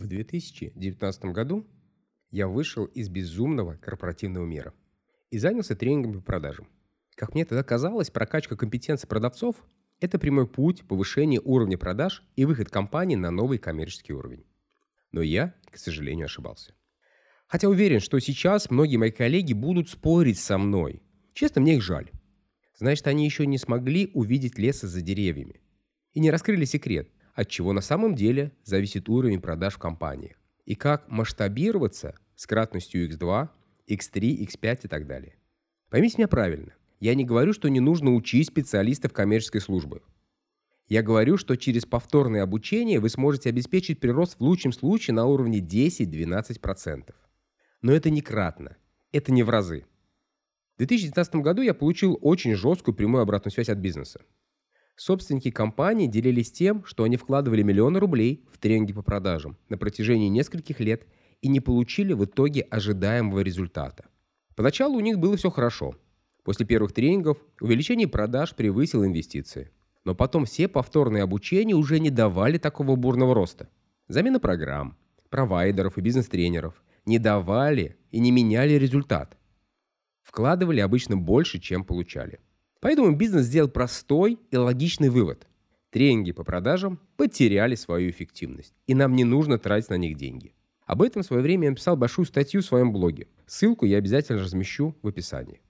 В 2019 году я вышел из безумного корпоративного мира и занялся тренингом по продажам. Как мне тогда казалось, прокачка компетенций продавцов – это прямой путь повышения уровня продаж и выход компании на новый коммерческий уровень. Но я, к сожалению, ошибался. Хотя уверен, что сейчас многие мои коллеги будут спорить со мной. Честно, мне их жаль. Значит, они еще не смогли увидеть леса за деревьями и не раскрыли секрет, от чего на самом деле зависит уровень продаж в компании и как масштабироваться с кратностью x2, x3, x5 и так далее. Поймите меня правильно. Я не говорю, что не нужно учить специалистов коммерческой службы. Я говорю, что через повторное обучение вы сможете обеспечить прирост в лучшем случае на уровне 10-12%. Но это не кратно, это не в разы. В 2019 году я получил очень жесткую прямую обратную связь от бизнеса. Собственники компании делились тем, что они вкладывали миллионы рублей в тренинги по продажам на протяжении нескольких лет и не получили в итоге ожидаемого результата. Поначалу у них было все хорошо. После первых тренингов увеличение продаж превысило инвестиции. Но потом все повторные обучения уже не давали такого бурного роста. Замена программ, провайдеров и бизнес-тренеров не давали и не меняли результат. Вкладывали обычно больше, чем получали. Поэтому бизнес сделал простой и логичный вывод. Тренинги по продажам потеряли свою эффективность, и нам не нужно тратить на них деньги. Об этом в свое время я написал большую статью в своем блоге. Ссылку я обязательно размещу в описании.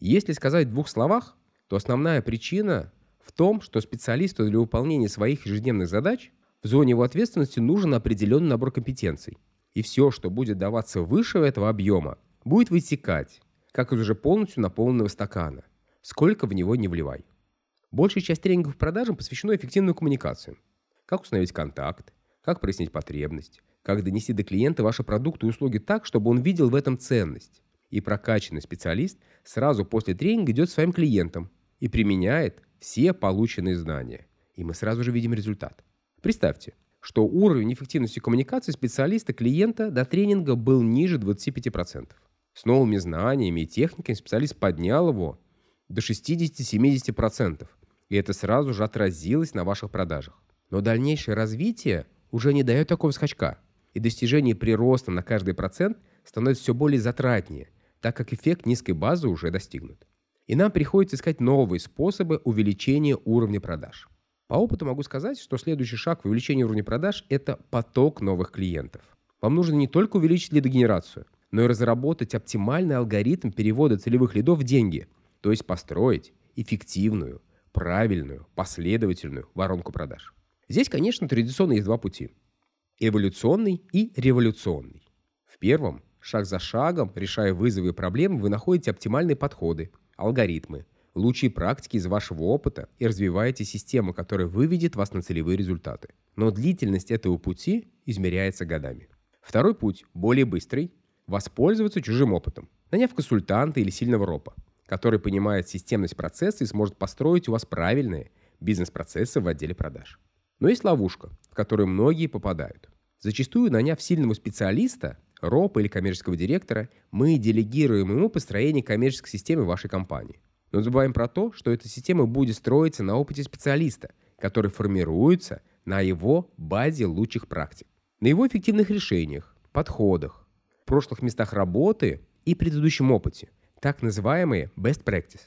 Если сказать в двух словах, то основная причина в том, что специалисту для выполнения своих ежедневных задач в зоне его ответственности нужен определенный набор компетенций. И все, что будет даваться выше этого объема, будет вытекать, как из уже полностью наполненного стакана сколько в него не вливай. Большая часть тренингов продажам посвящена эффективной коммуникации. Как установить контакт, как прояснить потребность, как донести до клиента ваши продукты и услуги так, чтобы он видел в этом ценность. И прокачанный специалист сразу после тренинга идет своим клиентам и применяет все полученные знания. И мы сразу же видим результат. Представьте, что уровень эффективности коммуникации специалиста клиента до тренинга был ниже 25%. С новыми знаниями и техниками специалист поднял его до 60-70%, и это сразу же отразилось на ваших продажах. Но дальнейшее развитие уже не дает такого скачка, и достижение прироста на каждый процент становится все более затратнее, так как эффект низкой базы уже достигнут. И нам приходится искать новые способы увеличения уровня продаж. По опыту могу сказать, что следующий шаг в увеличении уровня продаж – это поток новых клиентов. Вам нужно не только увеличить лидогенерацию, но и разработать оптимальный алгоритм перевода целевых лидов в деньги – то есть построить эффективную, правильную, последовательную воронку продаж. Здесь, конечно, традиционно есть два пути. Эволюционный и революционный. В первом, шаг за шагом, решая вызовы и проблемы, вы находите оптимальные подходы, алгоритмы, лучшие практики из вашего опыта и развиваете систему, которая выведет вас на целевые результаты. Но длительность этого пути измеряется годами. Второй путь, более быстрый, воспользоваться чужим опытом, наняв консультанта или сильного ропа который понимает системность процесса и сможет построить у вас правильные бизнес-процессы в отделе продаж. Но есть ловушка, в которую многие попадают. Зачастую, наняв сильного специалиста, РОПа или коммерческого директора, мы делегируем ему построение коммерческой системы вашей компании. Но забываем про то, что эта система будет строиться на опыте специалиста, который формируется на его базе лучших практик, на его эффективных решениях, подходах, прошлых местах работы и предыдущем опыте – так называемые best practice.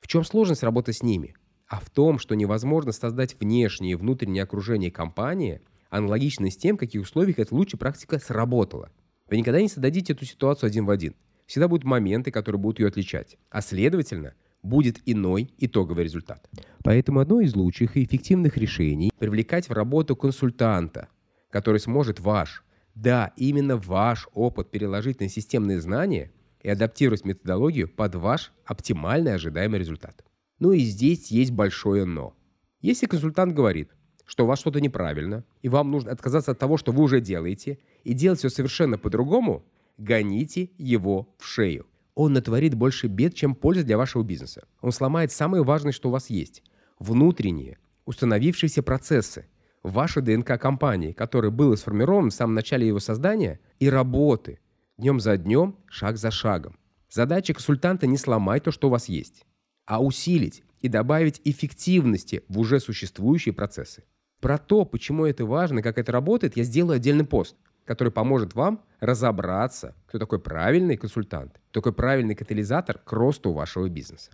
В чем сложность работы с ними? А в том, что невозможно создать внешнее и внутреннее окружение компании, аналогичное с тем, в каких условиях эта лучшая практика сработала. Вы никогда не создадите эту ситуацию один в один. Всегда будут моменты, которые будут ее отличать. А следовательно, будет иной итоговый результат. Поэтому одно из лучших и эффективных решений – привлекать в работу консультанта, который сможет ваш, да, именно ваш опыт переложить на системные знания – и адаптировать методологию под ваш оптимальный ожидаемый результат. Ну и здесь есть большое «но». Если консультант говорит, что у вас что-то неправильно, и вам нужно отказаться от того, что вы уже делаете, и делать все совершенно по-другому, гоните его в шею. Он натворит больше бед, чем пользы для вашего бизнеса. Он сломает самое важное, что у вас есть – внутренние, установившиеся процессы, ваша ДНК компании, который был сформирован в самом начале его создания, и работы – днем за днем, шаг за шагом. Задача консультанта не сломать то, что у вас есть, а усилить и добавить эффективности в уже существующие процессы. Про то, почему это важно, как это работает, я сделаю отдельный пост, который поможет вам разобраться, кто такой правильный консультант, такой правильный катализатор к росту вашего бизнеса.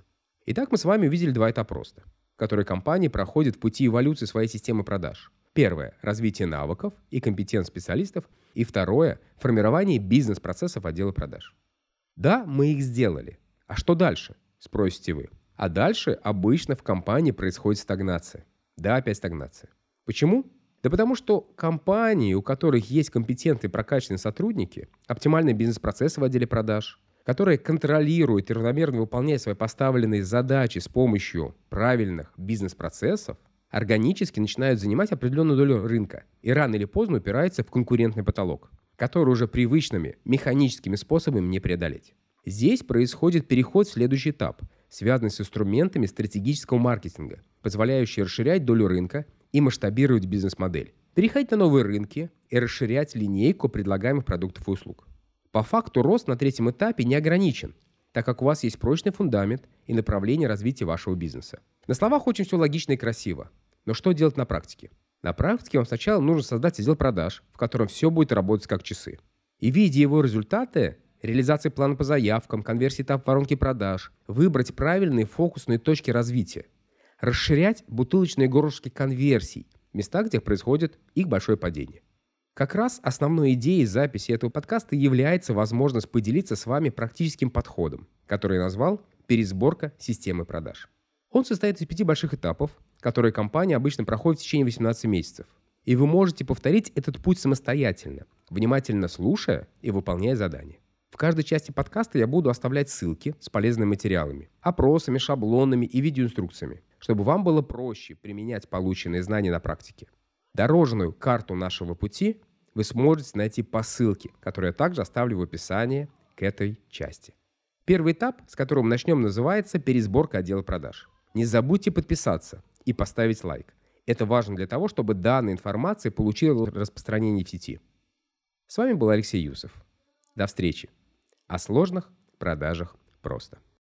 Итак, мы с вами увидели два этапа роста, которые компании проходят в пути эволюции своей системы продаж. Первое – развитие навыков и компетенций специалистов. И второе – формирование бизнес-процессов отдела продаж. Да, мы их сделали. А что дальше? Спросите вы. А дальше обычно в компании происходит стагнация. Да, опять стагнация. Почему? Да потому что компании, у которых есть компетентные прокачанные сотрудники, оптимальные бизнес-процессы в отделе продаж, которые контролируют и равномерно выполняют свои поставленные задачи с помощью правильных бизнес-процессов, органически начинают занимать определенную долю рынка и рано или поздно упираются в конкурентный потолок, который уже привычными механическими способами не преодолеть. Здесь происходит переход в следующий этап, связанный с инструментами стратегического маркетинга, позволяющий расширять долю рынка и масштабировать бизнес-модель, переходить на новые рынки и расширять линейку предлагаемых продуктов и услуг. По факту рост на третьем этапе не ограничен, так как у вас есть прочный фундамент и направление развития вашего бизнеса. На словах очень все логично и красиво, но что делать на практике? На практике вам сначала нужно создать отдел продаж, в котором все будет работать как часы. И видя его результаты, реализации плана по заявкам, конверсии этап воронки продаж, выбрать правильные фокусные точки развития, расширять бутылочные горлышки конверсий, места, где происходит их большое падение. Как раз основной идеей записи этого подкаста является возможность поделиться с вами практическим подходом, который я назвал «Пересборка системы продаж». Он состоит из пяти больших этапов, которые компания обычно проходит в течение 18 месяцев. И вы можете повторить этот путь самостоятельно, внимательно слушая и выполняя задания. В каждой части подкаста я буду оставлять ссылки с полезными материалами, опросами, шаблонами и видеоинструкциями, чтобы вам было проще применять полученные знания на практике. Дорожную карту нашего пути вы сможете найти по ссылке, которую я также оставлю в описании к этой части. Первый этап, с которого мы начнем, называется пересборка отдела продаж. Не забудьте подписаться и поставить лайк. Это важно для того, чтобы данная информация получила распространение в сети. С вами был Алексей Юсов. До встречи. О сложных продажах просто.